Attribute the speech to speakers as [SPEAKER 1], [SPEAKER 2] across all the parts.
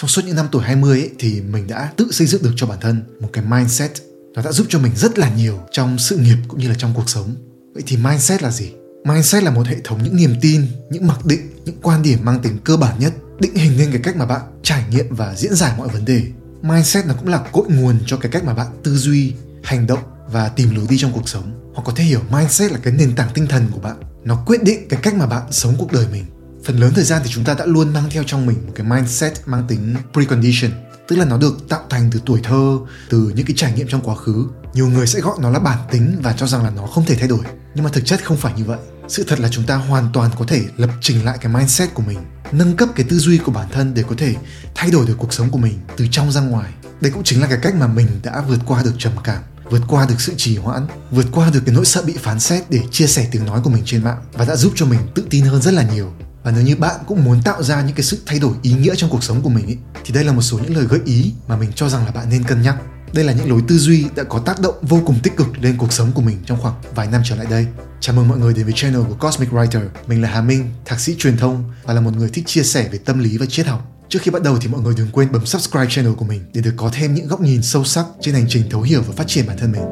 [SPEAKER 1] trong suốt những năm tuổi 20 ấy, thì mình đã tự xây dựng được cho bản thân một cái mindset nó đã giúp cho mình rất là nhiều trong sự nghiệp cũng như là trong cuộc sống. Vậy thì mindset là gì? Mindset là một hệ thống những niềm tin, những mặc định, những quan điểm mang tính cơ bản nhất định hình nên cái cách mà bạn trải nghiệm và diễn giải mọi vấn đề. Mindset nó cũng là cội nguồn cho cái cách mà bạn tư duy, hành động và tìm lối đi trong cuộc sống. Hoặc có thể hiểu mindset là cái nền tảng tinh thần của bạn. Nó quyết định cái cách mà bạn sống cuộc đời mình phần lớn thời gian thì chúng ta đã luôn mang theo trong mình một cái mindset mang tính precondition, tức là nó được tạo thành từ tuổi thơ, từ những cái trải nghiệm trong quá khứ. Nhiều người sẽ gọi nó là bản tính và cho rằng là nó không thể thay đổi. Nhưng mà thực chất không phải như vậy. Sự thật là chúng ta hoàn toàn có thể lập trình lại cái mindset của mình, nâng cấp cái tư duy của bản thân để có thể thay đổi được cuộc sống của mình từ trong ra ngoài. Đây cũng chính là cái cách mà mình đã vượt qua được trầm cảm, vượt qua được sự trì hoãn, vượt qua được cái nỗi sợ bị phán xét để chia sẻ tiếng nói của mình trên mạng và đã giúp cho mình tự tin hơn rất là nhiều và nếu như bạn cũng muốn tạo ra những cái sự thay đổi ý nghĩa trong cuộc sống của mình ý, thì đây là một số những lời gợi ý mà mình cho rằng là bạn nên cân nhắc đây là những lối tư duy đã có tác động vô cùng tích cực lên cuộc sống của mình trong khoảng vài năm trở lại đây. Chào mừng mọi người đến với channel của Cosmic Writer. Mình là Hà Minh, thạc sĩ truyền thông và là một người thích chia sẻ về tâm lý và triết học. Trước khi bắt đầu thì mọi người đừng quên bấm subscribe channel của mình để được có thêm những góc nhìn sâu sắc trên hành trình thấu hiểu và phát triển bản thân mình.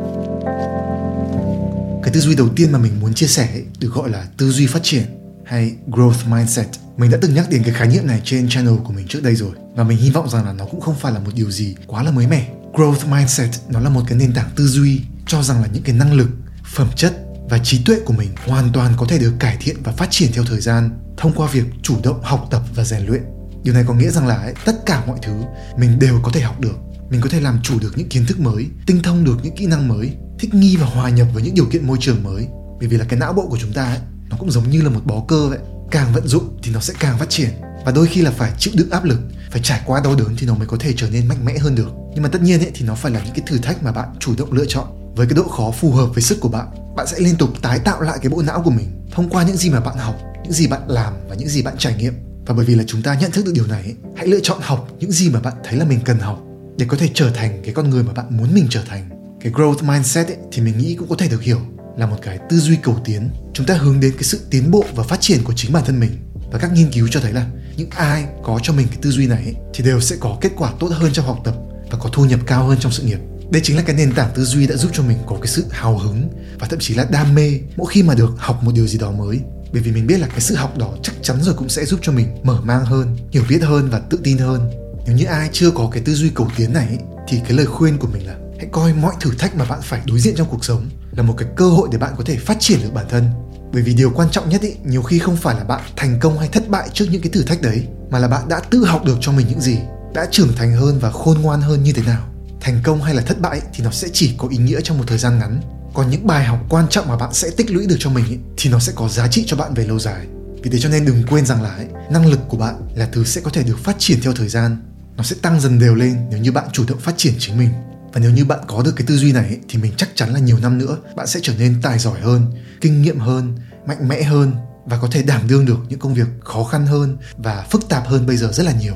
[SPEAKER 1] Cái tư duy đầu tiên mà mình muốn chia sẻ được gọi là tư duy phát triển hay growth mindset. Mình đã từng nhắc đến cái khái niệm này trên channel của mình trước đây rồi và mình hy vọng rằng là nó cũng không phải là một điều gì quá là mới mẻ. Growth mindset nó là một cái nền tảng tư duy cho rằng là những cái năng lực, phẩm chất và trí tuệ của mình hoàn toàn có thể được cải thiện và phát triển theo thời gian thông qua việc chủ động học tập và rèn luyện. Điều này có nghĩa rằng là ấy, tất cả mọi thứ mình đều có thể học được. Mình có thể làm chủ được những kiến thức mới, tinh thông được những kỹ năng mới, thích nghi và hòa nhập với những điều kiện môi trường mới. Bởi vì là cái não bộ của chúng ta ấy, nó cũng giống như là một bó cơ vậy. Càng vận dụng thì nó sẽ càng phát triển. Và đôi khi là phải chịu đựng áp lực phải trải qua đau đớn thì nó mới có thể trở nên mạnh mẽ hơn được. Nhưng mà tất nhiên ấy, thì nó phải là những cái thử thách mà bạn chủ động lựa chọn. Với cái độ khó phù hợp với sức của bạn bạn sẽ liên tục tái tạo lại cái bộ não của mình thông qua những gì mà bạn học những gì bạn làm và những gì bạn trải nghiệm. Và bởi vì là chúng ta nhận thức được điều này ấy, hãy lựa chọn học những gì mà bạn thấy là mình cần học để có thể trở thành cái con người mà bạn muốn mình trở thành. Cái growth mindset ấy, thì mình nghĩ cũng có thể được hiểu là một cái tư duy cầu tiến. Chúng ta hướng đến cái sự tiến bộ và phát triển của chính bản thân mình. Và các nghiên cứu cho thấy là những ai có cho mình cái tư duy này thì đều sẽ có kết quả tốt hơn trong học tập và có thu nhập cao hơn trong sự nghiệp. Đây chính là cái nền tảng tư duy đã giúp cho mình có cái sự hào hứng và thậm chí là đam mê mỗi khi mà được học một điều gì đó mới. Bởi vì mình biết là cái sự học đó chắc chắn rồi cũng sẽ giúp cho mình mở mang hơn, hiểu biết hơn và tự tin hơn. Nếu như ai chưa có cái tư duy cầu tiến này thì cái lời khuyên của mình là hãy coi mọi thử thách mà bạn phải đối diện trong cuộc sống là một cái cơ hội để bạn có thể phát triển được bản thân. Bởi vì điều quan trọng nhất ý, nhiều khi không phải là bạn thành công hay thất bại trước những cái thử thách đấy mà là bạn đã tự học được cho mình những gì đã trưởng thành hơn và khôn ngoan hơn như thế nào. Thành công hay là thất bại thì nó sẽ chỉ có ý nghĩa trong một thời gian ngắn. Còn những bài học quan trọng mà bạn sẽ tích lũy được cho mình ý, thì nó sẽ có giá trị cho bạn về lâu dài. Vì thế cho nên đừng quên rằng là ý, năng lực của bạn là thứ sẽ có thể được phát triển theo thời gian. Nó sẽ tăng dần đều lên nếu như bạn chủ động phát triển chính mình và nếu như bạn có được cái tư duy này thì mình chắc chắn là nhiều năm nữa bạn sẽ trở nên tài giỏi hơn kinh nghiệm hơn mạnh mẽ hơn và có thể đảm đương được những công việc khó khăn hơn và phức tạp hơn bây giờ rất là nhiều.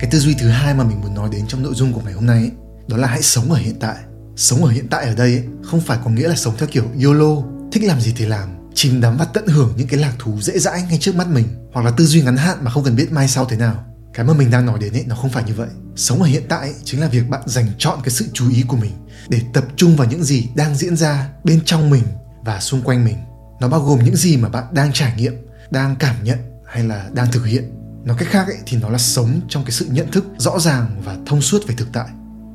[SPEAKER 1] Cái tư duy thứ hai mà mình muốn nói đến trong nội dung của ngày hôm nay ấy, đó là hãy sống ở hiện tại. Sống ở hiện tại ở đây ấy, không phải có nghĩa là sống theo kiểu yolo thích làm gì thì làm chìm đắm và tận hưởng những cái lạc thú dễ dãi ngay trước mắt mình hoặc là tư duy ngắn hạn mà không cần biết mai sau thế nào cái mà mình đang nói đến ấy nó không phải như vậy. Sống ở hiện tại ấy, chính là việc bạn dành chọn cái sự chú ý của mình để tập trung vào những gì đang diễn ra bên trong mình và xung quanh mình. Nó bao gồm những gì mà bạn đang trải nghiệm đang cảm nhận hay là đang thực hiện. Nói cách khác ấy, thì nó là sống trong cái sự nhận thức rõ ràng và thông suốt về thực tại.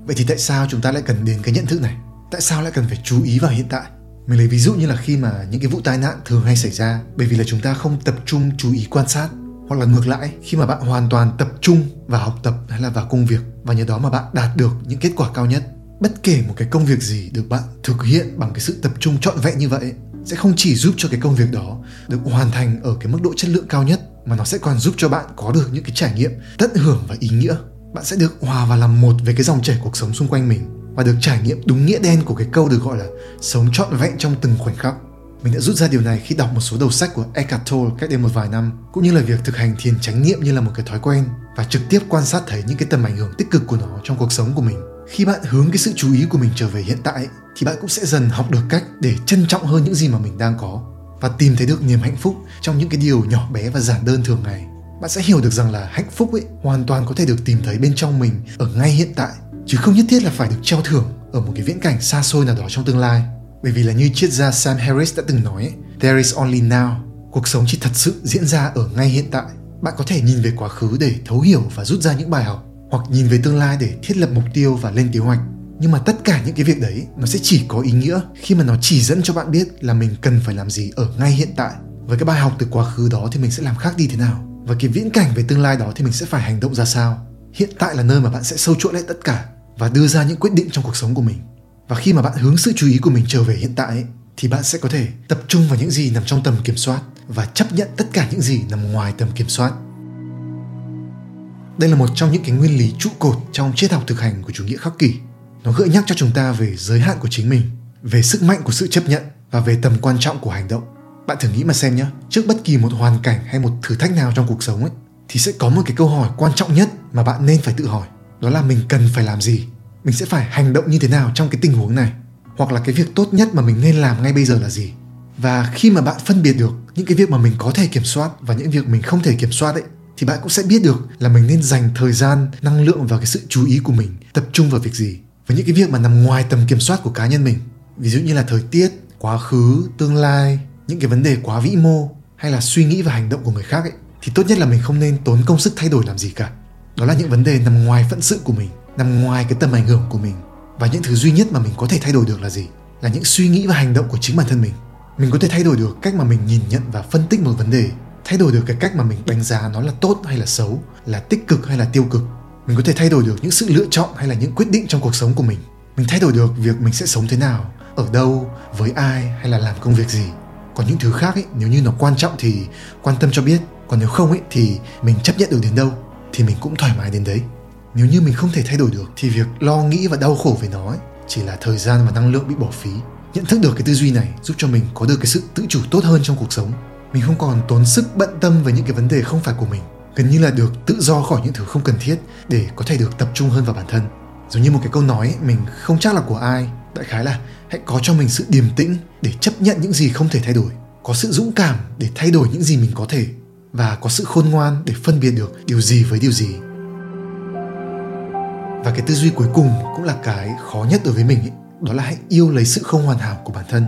[SPEAKER 1] Vậy thì tại sao chúng ta lại cần đến cái nhận thức này? Tại sao lại cần phải chú ý vào hiện tại? Mình lấy ví dụ như là khi mà những cái vụ tai nạn thường hay xảy ra bởi vì là chúng ta không tập trung chú ý quan sát hoặc là ngược lại, khi mà bạn hoàn toàn tập trung vào học tập hay là vào công việc và nhờ đó mà bạn đạt được những kết quả cao nhất, bất kể một cái công việc gì được bạn thực hiện bằng cái sự tập trung trọn vẹn như vậy, sẽ không chỉ giúp cho cái công việc đó được hoàn thành ở cái mức độ chất lượng cao nhất, mà nó sẽ còn giúp cho bạn có được những cái trải nghiệm tận hưởng và ý nghĩa. Bạn sẽ được hòa và làm một với cái dòng chảy cuộc sống xung quanh mình và được trải nghiệm đúng nghĩa đen của cái câu được gọi là sống trọn vẹn trong từng khoảnh khắc mình đã rút ra điều này khi đọc một số đầu sách của Eckhart Tolle cách đây một vài năm, cũng như là việc thực hành thiền chánh niệm như là một cái thói quen và trực tiếp quan sát thấy những cái tầm ảnh hưởng tích cực của nó trong cuộc sống của mình. Khi bạn hướng cái sự chú ý của mình trở về hiện tại thì bạn cũng sẽ dần học được cách để trân trọng hơn những gì mà mình đang có và tìm thấy được niềm hạnh phúc trong những cái điều nhỏ bé và giản đơn thường ngày. bạn sẽ hiểu được rằng là hạnh phúc ấy hoàn toàn có thể được tìm thấy bên trong mình ở ngay hiện tại chứ không nhất thiết là phải được treo thưởng ở một cái viễn cảnh xa xôi nào đó trong tương lai bởi vì là như triết gia Sam Harris đã từng nói there is only now. Cuộc sống chỉ thật sự diễn ra ở ngay hiện tại. Bạn có thể nhìn về quá khứ để thấu hiểu và rút ra những bài học, hoặc nhìn về tương lai để thiết lập mục tiêu và lên kế hoạch. Nhưng mà tất cả những cái việc đấy, nó sẽ chỉ có ý nghĩa khi mà nó chỉ dẫn cho bạn biết là mình cần phải làm gì ở ngay hiện tại. Với cái bài học từ quá khứ đó thì mình sẽ làm khác đi thế nào? Và cái viễn cảnh về tương lai đó thì mình sẽ phải hành động ra sao? Hiện tại là nơi mà bạn sẽ sâu chuỗi lại tất cả và đưa ra những quyết định trong cuộc sống của mình và khi mà bạn hướng sự chú ý của mình trở về hiện tại ấy, thì bạn sẽ có thể tập trung vào những gì nằm trong tầm kiểm soát và chấp nhận tất cả những gì nằm ngoài tầm kiểm soát. Đây là một trong những cái nguyên lý trụ cột trong triết học thực hành của chủ nghĩa khắc kỷ. Nó gợi nhắc cho chúng ta về giới hạn của chính mình về sức mạnh của sự chấp nhận và về tầm quan trọng của hành động. Bạn thử nghĩ mà xem nhé trước bất kỳ một hoàn cảnh hay một thử thách nào trong cuộc sống ấy thì sẽ có một cái câu hỏi quan trọng nhất mà bạn nên phải tự hỏi đó là mình cần phải làm gì? Mình sẽ phải hành động như thế nào trong cái tình huống này? Hoặc là cái việc tốt nhất mà mình nên làm ngay bây giờ là gì? Và khi mà bạn phân biệt được những cái việc mà mình có thể kiểm soát và những việc mình không thể kiểm soát ấy, thì bạn cũng sẽ biết được là mình nên dành thời gian, năng lượng và cái sự chú ý của mình tập trung vào việc gì với những cái việc mà nằm ngoài tầm kiểm soát của cá nhân mình. Ví dụ như là thời tiết, quá khứ, tương lai, những cái vấn đề quá vĩ mô hay là suy nghĩ và hành động của người khác ấy, thì tốt nhất là mình không nên tốn công sức thay đổi làm gì cả. Đó là những vấn đề nằm ngoài phận sự của mình nằm ngoài cái tầm ảnh hưởng của mình, và những thứ duy nhất mà mình có thể thay đổi được là gì? Là những suy nghĩ và hành động của chính bản thân mình. Mình có thể thay đổi được cách mà mình nhìn nhận và phân tích một vấn đề, thay đổi được cái cách mà mình đánh giá nó là tốt hay là xấu, là tích cực hay là tiêu cực. Mình có thể thay đổi được những sự lựa chọn hay là những quyết định trong cuộc sống của mình. Mình thay đổi được việc mình sẽ sống thế nào, ở đâu, với ai hay là làm công việc gì. Còn những thứ khác ấy, nếu như nó quan trọng thì quan tâm cho biết, còn nếu không ấy thì mình chấp nhận được đến đâu thì mình cũng thoải mái đến đấy nếu như mình không thể thay đổi được thì việc lo nghĩ và đau khổ về nó ấy, chỉ là thời gian và năng lượng bị bỏ phí. Nhận thức được cái tư duy này giúp cho mình có được cái sự tự chủ tốt hơn trong cuộc sống. Mình không còn tốn sức bận tâm về những cái vấn đề không phải của mình. Gần như là được tự do khỏi những thứ không cần thiết để có thể được tập trung hơn vào bản thân. Giống như một cái câu nói mình không chắc là của ai. Đại khái là hãy có cho mình sự điềm tĩnh để chấp nhận những gì không thể thay đổi. Có sự dũng cảm để thay đổi những gì mình có thể và có sự khôn ngoan để phân biệt được điều gì với điều gì và cái tư duy cuối cùng cũng là cái khó nhất đối với mình ấy, đó là hãy yêu lấy sự không hoàn hảo của bản thân.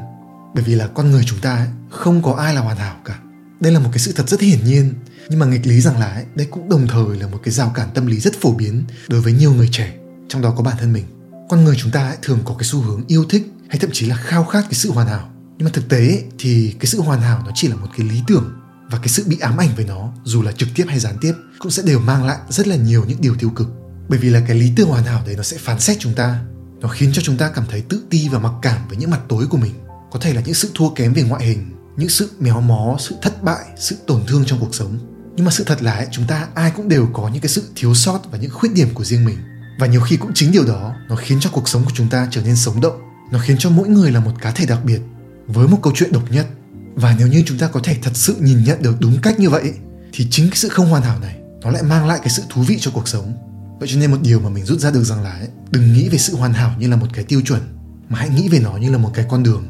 [SPEAKER 1] Bởi vì là con người chúng ta ấy, không có ai là hoàn hảo cả. Đây là một cái sự thật rất hiển nhiên. Nhưng mà nghịch lý rằng là ấy, đây cũng đồng thời là một cái rào cản tâm lý rất phổ biến đối với nhiều người trẻ trong đó có bản thân mình. Con người chúng ta ấy, thường có cái xu hướng yêu thích hay thậm chí là khao khát cái sự hoàn hảo. Nhưng mà thực tế ấy, thì cái sự hoàn hảo nó chỉ là một cái lý tưởng và cái sự bị ám ảnh với nó dù là trực tiếp hay gián tiếp cũng sẽ đều mang lại rất là nhiều những điều tiêu cực bởi vì là cái lý tưởng hoàn hảo đấy nó sẽ phán xét chúng ta. Nó khiến cho chúng ta cảm thấy tự ti và mặc cảm với những mặt tối của mình. Có thể là những sự thua kém về ngoại hình, những sự méo mó, sự thất bại, sự tổn thương trong cuộc sống. Nhưng mà sự thật là chúng ta ai cũng đều có những cái sự thiếu sót và những khuyết điểm của riêng mình. Và nhiều khi cũng chính điều đó nó khiến cho cuộc sống của chúng ta trở nên sống động. Nó khiến cho mỗi người là một cá thể đặc biệt, với một câu chuyện độc nhất. Và nếu như chúng ta có thể thật sự nhìn nhận được đúng cách như vậy, thì chính cái sự không hoàn hảo này nó lại mang lại cái sự thú vị cho cuộc sống vậy cho nên một điều mà mình rút ra được rằng là đừng nghĩ về sự hoàn hảo như là một cái tiêu chuẩn, mà hãy nghĩ về nó như là một cái con đường.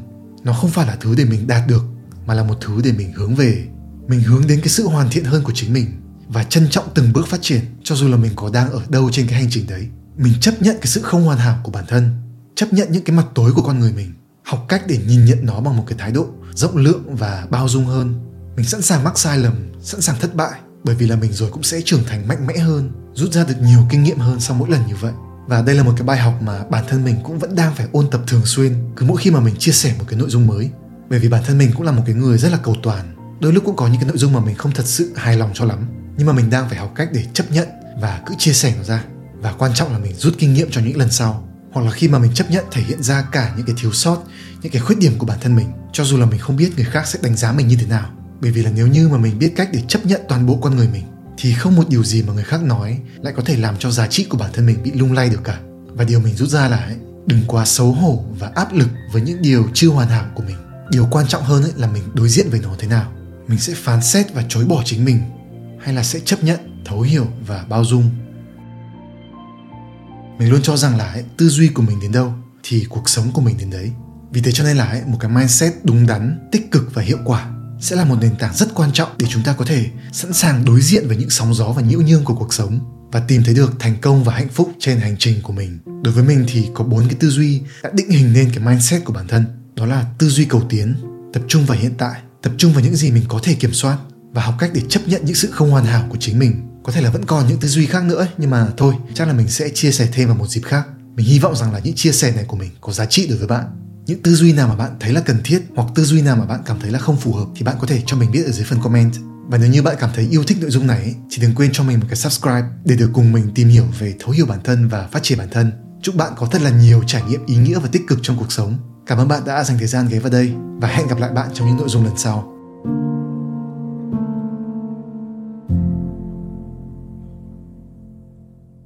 [SPEAKER 1] Nó không phải là thứ để mình đạt được, mà là một thứ để mình hướng về. Mình hướng đến cái sự hoàn thiện hơn của chính mình và trân trọng từng bước phát triển, cho dù là mình có đang ở đâu trên cái hành trình đấy. Mình chấp nhận cái sự không hoàn hảo của bản thân, chấp nhận những cái mặt tối của con người mình, học cách để nhìn nhận nó bằng một cái thái độ rộng lượng và bao dung hơn. Mình sẵn sàng mắc sai lầm, sẵn sàng thất bại, bởi vì là mình rồi cũng sẽ trưởng thành mạnh mẽ hơn rút ra được nhiều kinh nghiệm hơn sau mỗi lần như vậy. Và đây là một cái bài học mà bản thân mình cũng vẫn đang phải ôn tập thường xuyên cứ mỗi khi mà mình chia sẻ một cái nội dung mới. Bởi vì bản thân mình cũng là một cái người rất là cầu toàn. Đôi lúc cũng có những cái nội dung mà mình không thật sự hài lòng cho lắm, nhưng mà mình đang phải học cách để chấp nhận và cứ chia sẻ nó ra. Và quan trọng là mình rút kinh nghiệm cho những lần sau, hoặc là khi mà mình chấp nhận thể hiện ra cả những cái thiếu sót, những cái khuyết điểm của bản thân mình, cho dù là mình không biết người khác sẽ đánh giá mình như thế nào. Bởi vì là nếu như mà mình biết cách để chấp nhận toàn bộ con người mình thì không một điều gì mà người khác nói lại có thể làm cho giá trị của bản thân mình bị lung lay được cả. Và điều mình rút ra là ấy, đừng quá xấu hổ và áp lực với những điều chưa hoàn hảo của mình. Điều quan trọng hơn ấy là mình đối diện với nó thế nào. Mình sẽ phán xét và chối bỏ chính mình hay là sẽ chấp nhận thấu hiểu và bao dung? Mình luôn cho rằng là ấy, tư duy của mình đến đâu thì cuộc sống của mình đến đấy. Vì thế cho nên là ấy, một cái mindset đúng đắn tích cực và hiệu quả sẽ là một nền tảng rất quan trọng để chúng ta có thể sẵn sàng đối diện với những sóng gió và nhiễu nhương của cuộc sống và tìm thấy được thành công và hạnh phúc trên hành trình của mình. Đối với mình thì có bốn cái tư duy đã định hình nên cái mindset của bản thân. Đó là tư duy cầu tiến, tập trung vào hiện tại, tập trung vào những gì mình có thể kiểm soát và học cách để chấp nhận những sự không hoàn hảo của chính mình. Có thể là vẫn còn những tư duy khác nữa nhưng mà thôi, chắc là mình sẽ chia sẻ thêm vào một dịp khác. Mình hy vọng rằng là những chia sẻ này của mình có giá trị đối với bạn những tư duy nào mà bạn thấy là cần thiết hoặc tư duy nào mà bạn cảm thấy là không phù hợp thì bạn có thể cho mình biết ở dưới phần comment. Và nếu như bạn cảm thấy yêu thích nội dung này thì đừng quên cho mình một cái subscribe để được cùng mình tìm hiểu về thấu hiểu bản thân và phát triển bản thân. Chúc bạn có thật là nhiều trải nghiệm ý nghĩa và tích cực trong cuộc sống. Cảm ơn bạn đã dành thời gian ghé vào đây và hẹn gặp lại bạn trong những nội dung lần sau.